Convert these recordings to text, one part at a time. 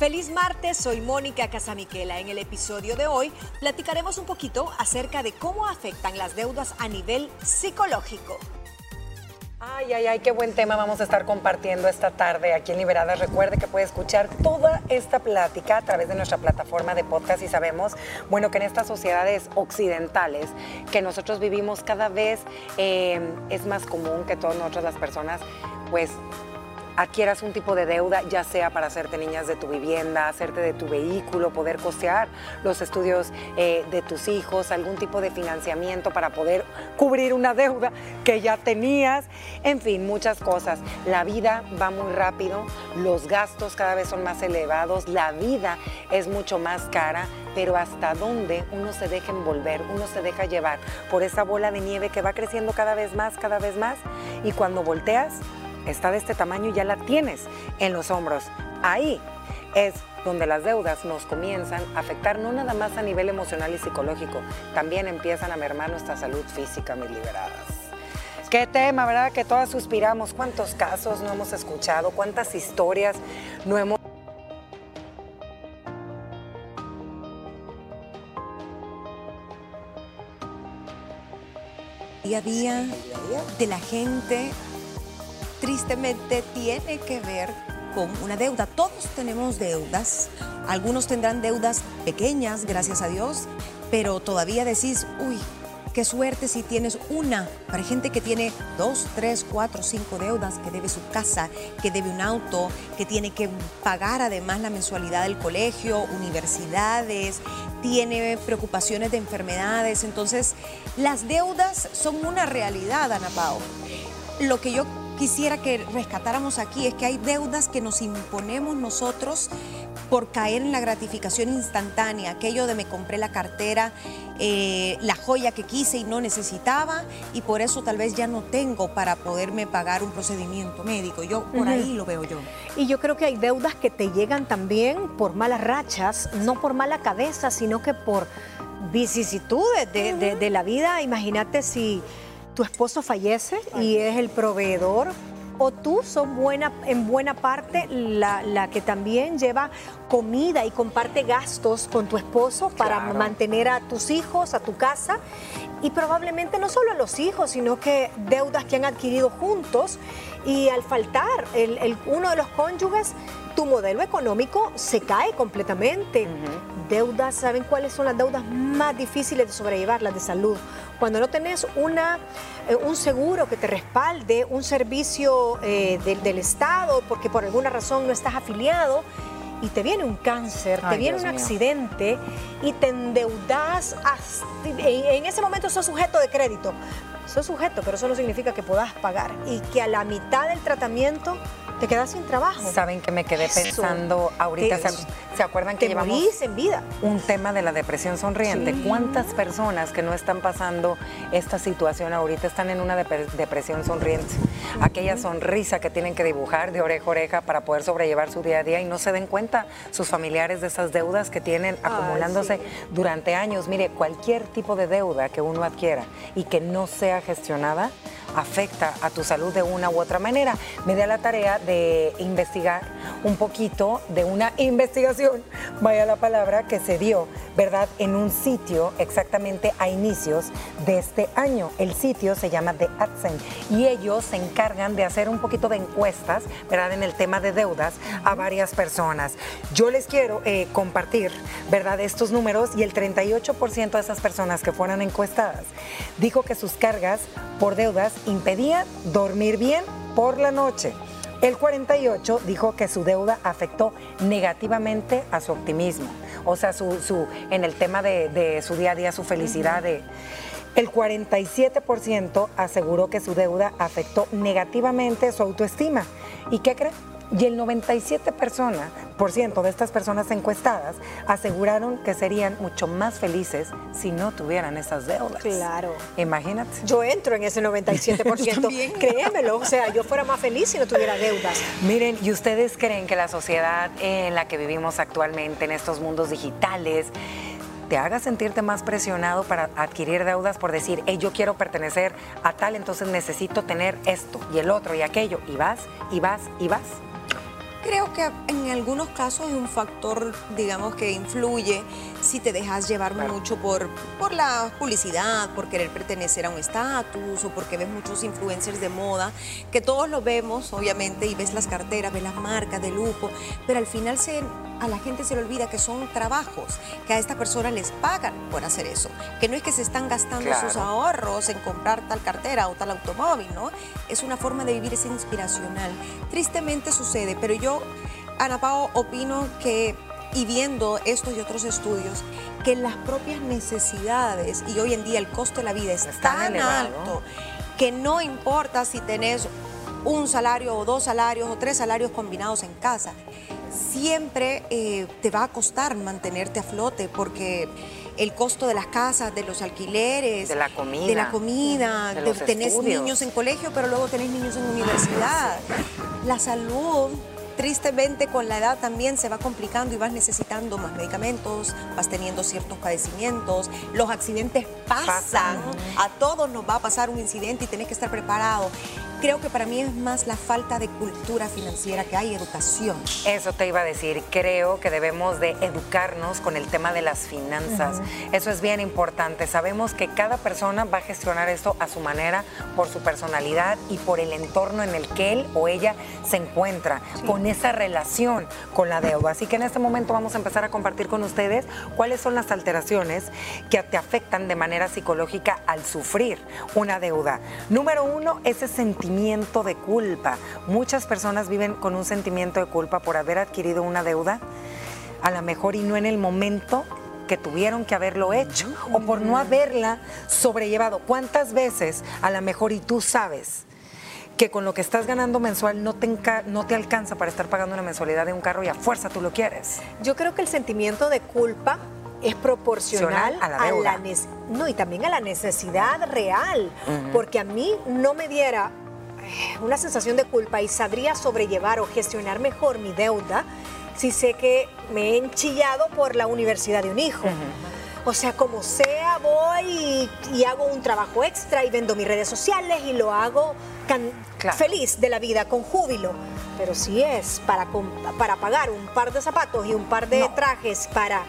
Feliz martes, soy Mónica Casamiquela. En el episodio de hoy platicaremos un poquito acerca de cómo afectan las deudas a nivel psicológico. Ay, ay, ay, qué buen tema vamos a estar compartiendo esta tarde aquí en Liberadas. Recuerde que puede escuchar toda esta plática a través de nuestra plataforma de podcast y sabemos, bueno, que en estas sociedades occidentales que nosotros vivimos cada vez eh, es más común que todas nosotras las personas, pues adquieras un tipo de deuda, ya sea para hacerte niñas de tu vivienda, hacerte de tu vehículo, poder costear los estudios eh, de tus hijos, algún tipo de financiamiento para poder cubrir una deuda que ya tenías, en fin, muchas cosas. La vida va muy rápido, los gastos cada vez son más elevados, la vida es mucho más cara, pero hasta dónde uno se deja envolver, uno se deja llevar por esa bola de nieve que va creciendo cada vez más, cada vez más, y cuando volteas, está de este tamaño y ya la tienes en los hombros. Ahí es donde las deudas nos comienzan a afectar no nada más a nivel emocional y psicológico, también empiezan a mermar nuestra salud física, mis liberadas. Qué tema, ¿verdad? Que todas suspiramos. ¿Cuántos casos no hemos escuchado? ¿Cuántas historias no hemos... Día a día de la gente tristemente tiene que ver con una deuda. Todos tenemos deudas. Algunos tendrán deudas pequeñas, gracias a Dios, pero todavía decís, uy, qué suerte si tienes una. Para gente que tiene dos, tres, cuatro, cinco deudas, que debe su casa, que debe un auto, que tiene que pagar además la mensualidad del colegio, universidades, tiene preocupaciones de enfermedades. Entonces, las deudas son una realidad, Ana Pao. Lo que yo quisiera que rescatáramos aquí es que hay deudas que nos imponemos nosotros por caer en la gratificación instantánea, aquello de me compré la cartera, eh, la joya que quise y no necesitaba y por eso tal vez ya no tengo para poderme pagar un procedimiento médico. Yo por ahí lo veo yo. Y yo creo que hay deudas que te llegan también por malas rachas, no por mala cabeza, sino que por vicisitudes de, de la vida. Imagínate si tu esposo fallece y es el proveedor, o tú son buena, en buena parte la, que también lleva comida y comparte gastos con tu esposo para mantener a tus hijos, a tu casa. Y probablemente no solo a los hijos, sino que deudas que han adquirido juntos y al faltar el, uno de los cónyuges, tu modelo económico se cae completamente. Deudas, ¿saben cuáles son las deudas más difíciles de sobrellevar? Las de salud. Cuando no tenés una, eh, un seguro que te respalde, un servicio eh, del Estado, porque por alguna razón no estás afiliado, y te viene un cáncer, te viene un accidente y te endeudas, en ese momento sos sujeto de crédito, sos sujeto, pero eso no significa que puedas pagar y que a la mitad del tratamiento te quedas sin trabajo. Saben que me quedé pensando ahorita, ¿se, acuerdan que llevamos en vida? un tema de la depresión sonriente? ¿Cuántas personas que no están pasando esta situación ahorita están en una depresión sonriente? Aquella sonrisa que tienen que dibujar de oreja a oreja para poder sobrellevar su día a día y no se den cuenta sus familiares de esas deudas que tienen acumulándose durante años. Mire, cualquier tipo de deuda que uno adquiera y que no sea gestionada, afecta a tu salud de una u otra manera. Me da la tarea de investigar un poquito de una investigación, vaya la palabra, que se dio, ¿verdad?, en un sitio exactamente a inicios de este año. El sitio se llama The Adsen y ellos se encargan de hacer un poquito de encuestas, ¿verdad?, en el tema de deudas a varias personas. Yo les quiero eh, compartir, ¿verdad?, estos números y el 38% de esas personas que fueron encuestadas dijo que sus cargas por deudas impedían dormir bien por la noche. El 48 dijo que su deuda afectó negativamente a su optimismo, o sea, su, en el tema de, su día a día, su felicidad. el 47% aseguró que su deuda afectó negativamente su autoestima. ¿Y qué cree? Y el 97% de estas personas encuestadas aseguraron que serían mucho más felices si no tuvieran esas deudas. Claro. Imagínate. Yo entro en ese 97%. Créemelo, o sea, yo fuera más feliz si no tuviera deudas. Miren, ¿y ustedes creen que la sociedad en la que vivimos actualmente, en estos mundos digitales, te haga sentirte más presionado para adquirir deudas por decir, hey, yo quiero pertenecer a tal, entonces necesito tener esto y el otro y aquello, y vas, y vas, y vas? Creo que en algunos casos es un factor, digamos, que influye si te dejas llevar mucho por, por la publicidad, por querer pertenecer a un estatus o porque ves muchos influencers de moda, que todos lo vemos, obviamente, y ves las carteras, ves las marcas de lujo, pero al final se, a la gente se le olvida que son trabajos, que a esta persona les pagan por hacer eso, que no es que se están gastando sus ahorros en comprar tal cartera o tal automóvil, ¿no? Es una forma de vivir, es inspiracional. Tristemente sucede, pero yo, Ana Pao, opino que y viendo estos y otros estudios, que las propias necesidades y hoy en día el costo de la vida es tan alto que no importa si tenés un salario o dos salarios o tres salarios combinados en casa, siempre eh, te va a costar mantenerte a flote porque el costo de las casas, de los alquileres, de la comida, de la comida, tenés niños en colegio, pero luego tenés niños en universidad. La salud tristemente con la edad también se va complicando y vas necesitando más medicamentos, vas teniendo ciertos padecimientos, los accidentes pasan, a todos nos va a pasar un incidente y tenés que estar preparado creo que para mí es más la falta de cultura financiera que hay educación. Eso te iba a decir, creo que debemos de educarnos con el tema de las finanzas. Eso es bien importante. Sabemos que cada persona va a gestionar esto a su manera, por su personalidad y por el entorno en el que él o ella se encuentra, con esa relación con la deuda. Así que en este momento vamos a empezar a compartir con ustedes cuáles son las alteraciones que te afectan de manera psicológica al sufrir una deuda. Número uno, ese sentimiento de culpa. Muchas personas viven con un sentimiento de culpa por haber adquirido una deuda, a lo mejor y no en el momento que tuvieron que haberlo hecho o por no haberla sobrellevado. ¿Cuántas veces a lo mejor y tú sabes que con lo que estás ganando mensual no te, no te alcanza para estar pagando una mensualidad de un carro y a fuerza tú lo quieres? Yo creo que el sentimiento de culpa es proporcional a la, no y también a la necesidad real, porque a mí no me diera una sensación de culpa y sabría sobrellevar o gestionar mejor mi deuda si sé que me he enchillado por la universidad de un hijo. O sea, como sea, voy y, hago un trabajo extra y vendo mis redes sociales y lo hago feliz de la vida, con júbilo. Pero si es para, para pagar un par de zapatos y un par de trajes para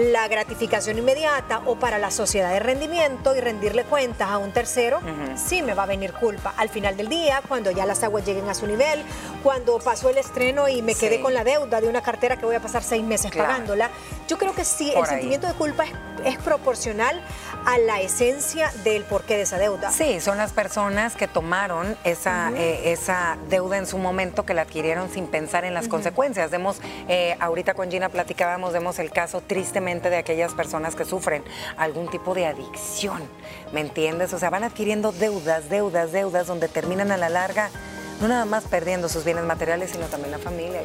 la gratificación inmediata o para la sociedad de rendimiento y rendirle cuentas a un tercero, sí me va a venir culpa. Al final del día, cuando ya las aguas lleguen a su nivel, cuando pasó el estreno y me quedé con la deuda de una cartera que voy a pasar seis meses pagándola, yo creo que sí, el sentimiento de culpa es, proporcional a la esencia del porqué de esa deuda. Sí, son las personas que tomaron esa, eh, esa deuda en su momento, que la adquirieron sin pensar en las consecuencias. Demos, eh, ahorita con Gina platicábamos, vemos el caso tristemente de aquellas personas que sufren algún tipo de adicción, ¿me entiendes? O sea, van adquiriendo deudas, deudas, deudas, donde terminan a la larga no nada más perdiendo sus bienes materiales, sino también la familia.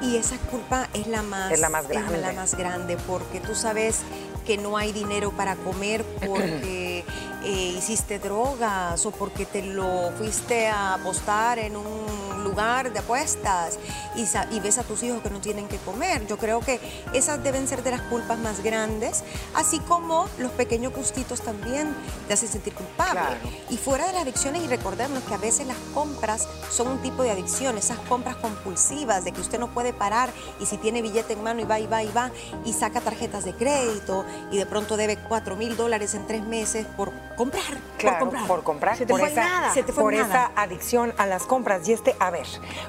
Y, y esa culpa es la más, es la más grande. la más grande, porque tú sabes que no hay dinero para comer porque eh, hiciste drogas o porque te lo fuiste a apostar en un lugar de apuestas y, y, ves a tus hijos que no tienen que comer. Yo creo que esas deben ser de las culpas más grandes, así como los pequeños gustitos también te hacen sentir culpable. Y fuera de las adicciones, y recordemos que a veces las compras son un tipo de adicción, esas compras compulsivas de que usted no puede parar y si tiene billete en mano y va y va y va y saca tarjetas de crédito y de pronto debe 4 mil dólares en tres meses por comprar. por comprar. Por comprar. por esa, por esa adicción a las compras. Y este, ver,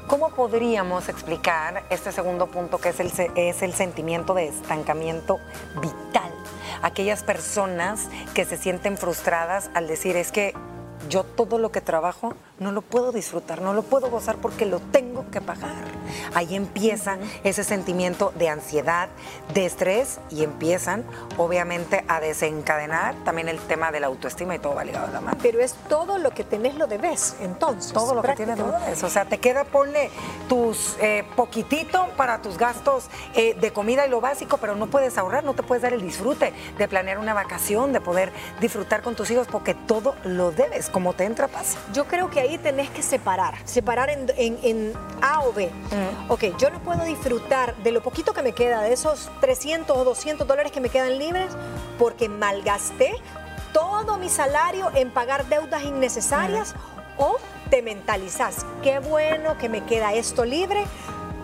¿cómo podríamos explicar este segundo punto que es el, es el sentimiento de estancamiento vital? Aquellas personas que se sienten frustradas al decir es que yo todo lo que trabajo no lo puedo disfrutar, no lo puedo gozar porque lo tengo que pagar. Ahí empieza ese sentimiento de ansiedad, de estrés y empiezan obviamente a desencadenar también el tema de la autoestima y todo va ligado a la mano. Pero es todo lo que tenés lo debes, entonces. Todo lo que tienes lo debes. O sea, te queda, ponle tus eh, poquitito para tus gastos eh, de comida y lo básico, pero no puedes ahorrar, no te puedes dar el disfrute de planear una vacación, de poder disfrutar con tus hijos porque todo lo debes, como te entra pasa. Yo creo que ahí tenés que separar, separar en, A o B. Mm. Ok, yo no puedo disfrutar de lo poquito que me queda, de esos 300 o 200 dólares que me quedan libres, porque malgasté todo mi salario en pagar deudas innecesarias o te mentalizas, qué bueno que me queda esto libre,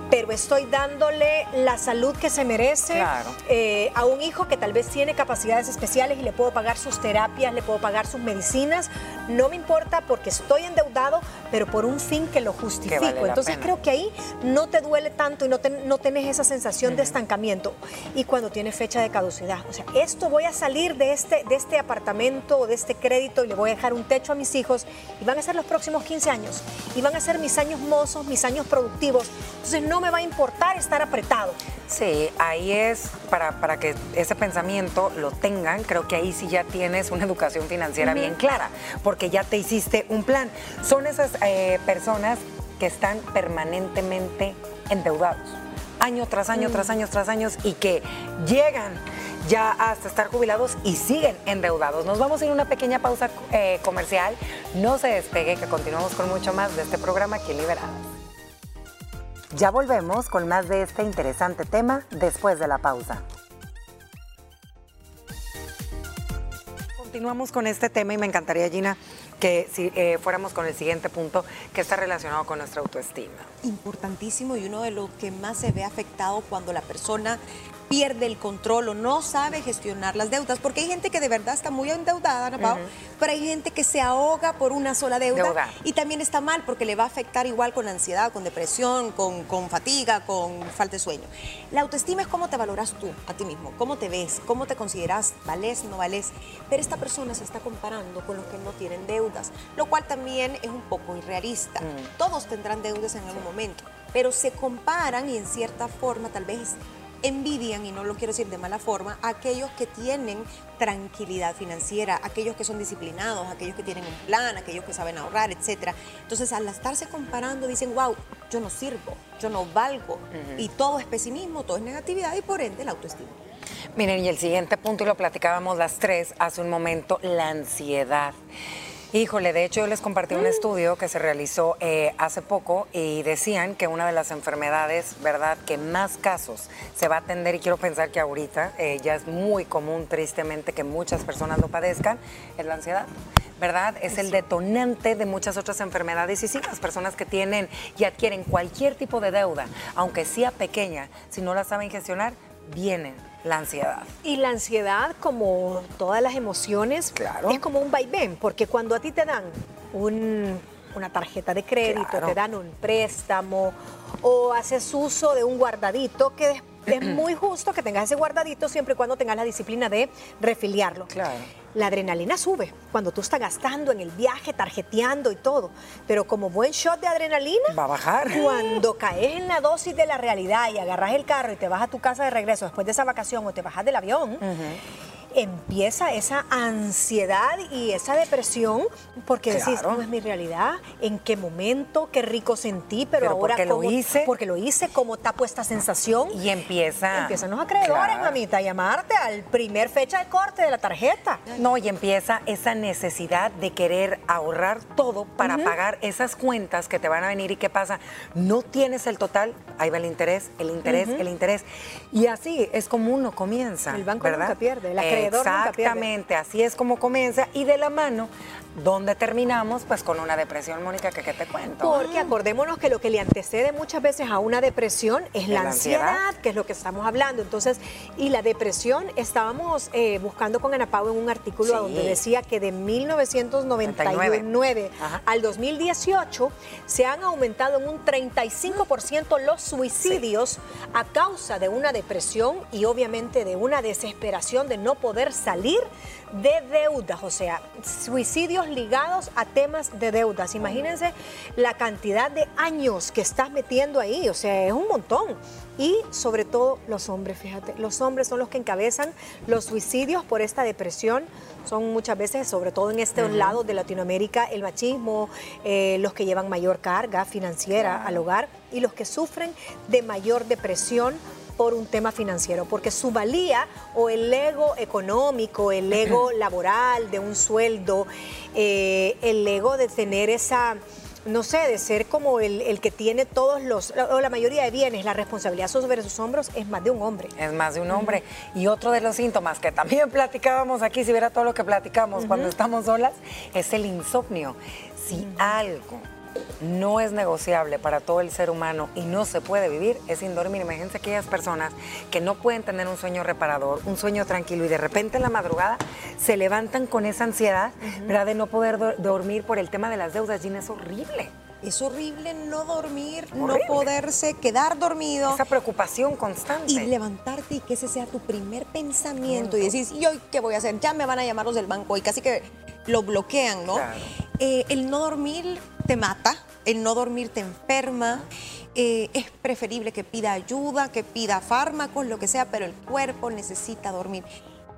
pero estoy dándole la salud que se merece eh, a un hijo que tal vez tiene capacidades especiales y le puedo pagar sus terapias, le puedo pagar sus medicinas. No me importa porque estoy endeudado, pero por un fin que lo justifico. Entonces creo que ahí no te duele tanto y no, no tenés esa sensación de estancamiento. Y cuando tiene fecha de caducidad, o sea, esto voy a salir de este, de este apartamento o de este crédito y le voy a dejar un techo a mis hijos y van a ser los próximos 15 años y van a ser mis años mozos, mis años productivos. Entonces no me va a importar estar apretado. Sí, ahí es para, para que ese pensamiento lo tengan, creo que ahí sí ya tienes una educación financiera bien clara, porque ya te hiciste un plan. Son esas eh, personas que están permanentemente endeudados, año tras año, tras año, tras años, y que llegan ya hasta estar jubilados y siguen endeudados. Nos vamos a ir a una pequeña pausa eh, comercial. No se despegue, que continuamos con mucho más de este programa aquí en Liberadas. Ya volvemos con más de este interesante tema después de la pausa. Continuamos con este tema y me encantaría, Gina, que si eh, fuéramos con el siguiente punto que está relacionado con nuestra autoestima. Importantísimo y uno de los que más se ve afectado cuando la persona pierde el control o no sabe gestionar las deudas, porque hay gente que de verdad está muy endeudada, Ana pero hay gente que se ahoga por una sola deuda, y también está mal porque le va a afectar igual con ansiedad, con depresión, con, con fatiga, con falta de sueño. La autoestima es cómo te valoras tú a ti mismo, cómo te ves, cómo te consideras, vales, no vales, pero esta persona se está comparando con los que no tienen deudas, lo cual también es un poco irrealista. Mm. Todos tendrán deudas en algún momento, pero se comparan y en cierta forma tal vez envidian, y no lo quiero decir de mala forma, a aquellos que tienen tranquilidad financiera, aquellos que son disciplinados, aquellos que tienen un plan, aquellos que saben ahorrar, etc. Entonces, al estarse comparando, dicen, wow, yo no sirvo, yo no valgo, y todo es pesimismo, todo es negatividad y por ende la autoestima. Miren, y el siguiente punto, y lo platicábamos las tres hace un momento, la ansiedad. Híjole, de hecho yo les compartí un mm. estudio que se realizó eh, hace poco y decían que una de las enfermedades, ¿verdad?, que más casos se va a atender y quiero pensar que ahorita eh, ya es muy común, tristemente, que muchas personas lo padezcan, es la ansiedad. ¿Verdad? Es el detonante de muchas otras enfermedades y sí, las personas que tienen y adquieren cualquier tipo de deuda, aunque sea pequeña, si no la saben gestionar, vienen la ansiedad. Y la ansiedad, como todas las emociones, es como un vaivén, porque cuando a ti te dan una tarjeta de crédito, te dan un préstamo o haces uso de un guardadito que es muy justo que tengas ese guardadito siempre y cuando tengas la disciplina de refiliarlo. Claro la adrenalina sube cuando tú estás gastando en el viaje, tarjeteando y todo. Pero como buen shot de adrenalina, va a bajar. Cuando caes en la dosis de la realidad y agarras el carro y te vas a tu casa de regreso después de esa vacación o te bajas del avión, empieza esa ansiedad y esa depresión porque decís, no es mi realidad, en qué momento, qué rico sentí, pero, ahora porque lo hice. Porque lo hice, cómo tapo esta sensación. Y empieza. Empiezan los acreedores, mamita, a llamarte al primer fecha de corte de la tarjeta. No, y empieza esa necesidad de querer ahorrar todo para pagar esas cuentas que te van a venir y qué pasa, no tienes el total, ahí va el interés, el interés, el interés. Y así es como uno comienza. El banco ¿verdad? nunca pierde, la Exactamente, así es como comienza y de la mano ¿Dónde terminamos? Pues con una depresión, Mónica, que qué te cuento. Porque acordémonos que lo que le antecede muchas veces a una depresión es la, ansiedad, que es lo que estamos hablando. Entonces, y la depresión, estábamos eh, buscando con Ana Pau en un artículo donde decía que de 1999 al 2018 se han aumentado en un 35% los suicidios a causa de una depresión y obviamente de una desesperación de no poder salir de deudas, o sea, suicidios ligados a temas de deudas. Imagínense la cantidad de años que estás metiendo ahí, o sea, es un montón. Y sobre todo los hombres, fíjate, los hombres son los que encabezan los suicidios por esta depresión. Son muchas veces, sobre todo en estos lados de Latinoamérica, el machismo, eh, los que llevan mayor carga financiera al hogar y los que sufren de mayor depresión por un tema financiero, porque su valía o el ego económico, el ego laboral de un sueldo, eh, el ego de tener esa no sé, de ser como el, que tiene todos los, o la mayoría de bienes, la responsabilidad sobre sus hombros es más de un hombre. Es más de un hombre. Y otro de los síntomas que también platicábamos aquí, si viera todo lo que platicamos cuando estamos solas, es el insomnio. Si algo no es negociable para todo el ser humano y no se puede vivir es sin dormir. Imagínense aquellas personas que no pueden tener un sueño reparador, un sueño tranquilo y de repente en la madrugada se levantan con esa ansiedad, ¿verdad? De no poder dormir por el tema de las deudas. Gina, es horrible. Es horrible no dormir, no poderse quedar dormido. Esa preocupación constante. Y levantarte y que ese sea tu primer pensamiento y decir, ¿y hoy qué voy a hacer? Ya me van a llamar los del banco y casi que lo bloquean, ¿no? Eh, el no dormir te mata, el no dormir te enferma. Eh, es preferible que pida ayuda, que pida fármacos, lo que sea, pero el cuerpo necesita dormir.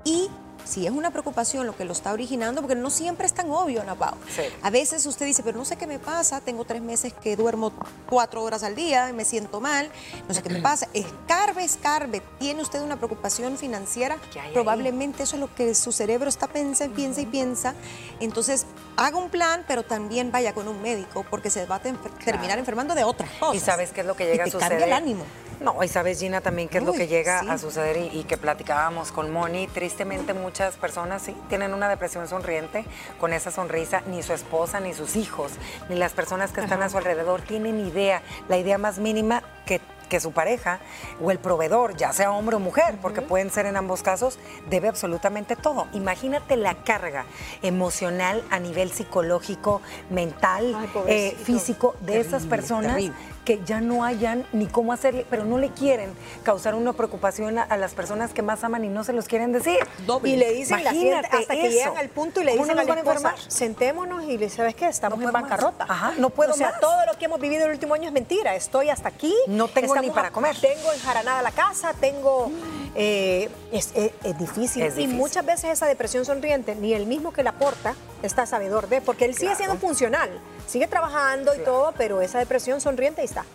Y si es una preocupación lo que lo está originando, porque no siempre es tan obvio, Ana Pau. A veces usted dice, pero no sé qué me pasa, tengo tres meses que duermo cuatro horas al día, y me siento mal, no sé qué me pasa. Escarbe, escarbe, tiene usted una preocupación financiera, probablemente eso es lo que su cerebro está pensa, piensa y piensa. Entonces, haga un plan, pero también vaya con un médico, porque se va a terminar enfermando de otras cosas. ¿Y sabes qué es lo que llega a suceder? Cambia el ánimo. No, y sabes, Gina, también qué es lo que llega a suceder y, que platicábamos con Moni. Tristemente, muchas personas sí tienen una depresión sonriente con esa sonrisa. Ni su esposa, ni sus hijos, ni las personas que están a su alrededor tienen idea, la idea más mínima que que su pareja o el proveedor, ya sea hombre o mujer, porque pueden ser en ambos casos, debe absolutamente todo. Imagínate la carga emocional a nivel psicológico, mental, eh, físico de esas personas que ya no hayan ni cómo hacerle, pero no le quieren causar una preocupación a, las personas que más aman y no se los quieren decir. Y le dicen la hasta que llegan al punto y le dicen a la esposa, sentémonos y le ¿sabes qué? Estamos en bancarrota. Ajá, no puedo O sea, todo lo que hemos vivido el último año es mentira. Estoy hasta aquí. No tengo ni para comer. Tengo enjaranada la casa, tengo... Eh, es, difícil. Y muchas veces esa depresión sonriente, ni el mismo que la aporta está sabedor de, porque él sigue siendo funcional, sigue trabajando y todo, pero esa depresión sonriente ahí está.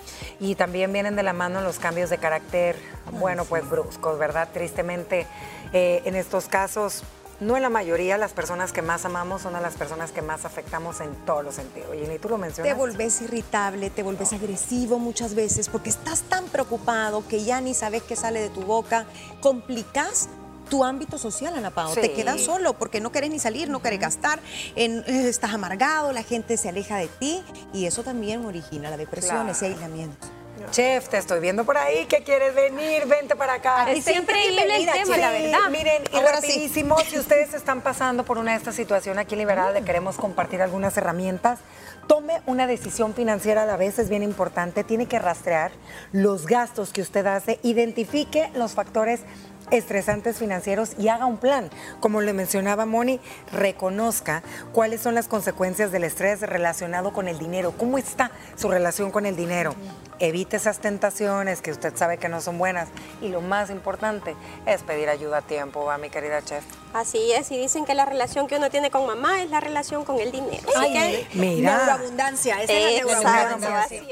Y también vienen de la mano los cambios de carácter, bueno, pues bruscos, ¿verdad? Tristemente, eh, en estos casos no en la mayoría, las personas que más amamos son a las personas que más afectamos en todos los sentidos. Y ni tú lo mencionas. Te volvés irritable, te volvés agresivo muchas veces porque estás tan preocupado que ya ni sabes qué sale de tu boca. Complicás tu ámbito social, Ana Pao. Te quedas solo porque no querés ni salir, no querés gastar, en, eh, estás amargado, la gente se aleja de ti y eso también origina la depresión, ese aislamiento. Chef, te estoy viendo por ahí que quieres venir, vente para acá. Es increíble el tema, la verdad. Miren, y rapidísimo, si ustedes están pasando por una de estas situaciones aquí en Liberada, le queremos compartir algunas herramientas. Tome una decisión financiera a la vez, es bien importante. Tiene que rastrear los gastos que usted hace, identifique los factores estresantes financieros y haga un plan. Como le mencionaba Moni, reconozca cuáles son las consecuencias del estrés relacionado con el dinero. ¿Cómo está su relación con el dinero? Evite esas tentaciones que usted sabe que no son buenas. Y lo más importante es pedir ayuda a tiempo, ¿va, mi querida chef? Así es, y dicen que la relación que uno tiene con mamá es la relación con el dinero. Ay, mira. Neuroabundancia, esa es la neuroabundancia.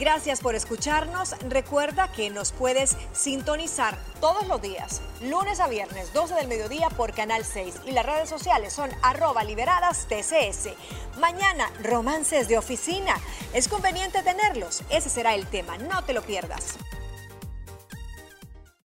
Gracias por escucharnos. Recuerda que nos puedes sintonizar todos los días, lunes a viernes, 12 del mediodía por Canal 6 y las redes sociales son arroba liberadas TCS. Mañana, romances de oficina. Es conveniente tenerlos. Ese será el tema. No te lo pierdas.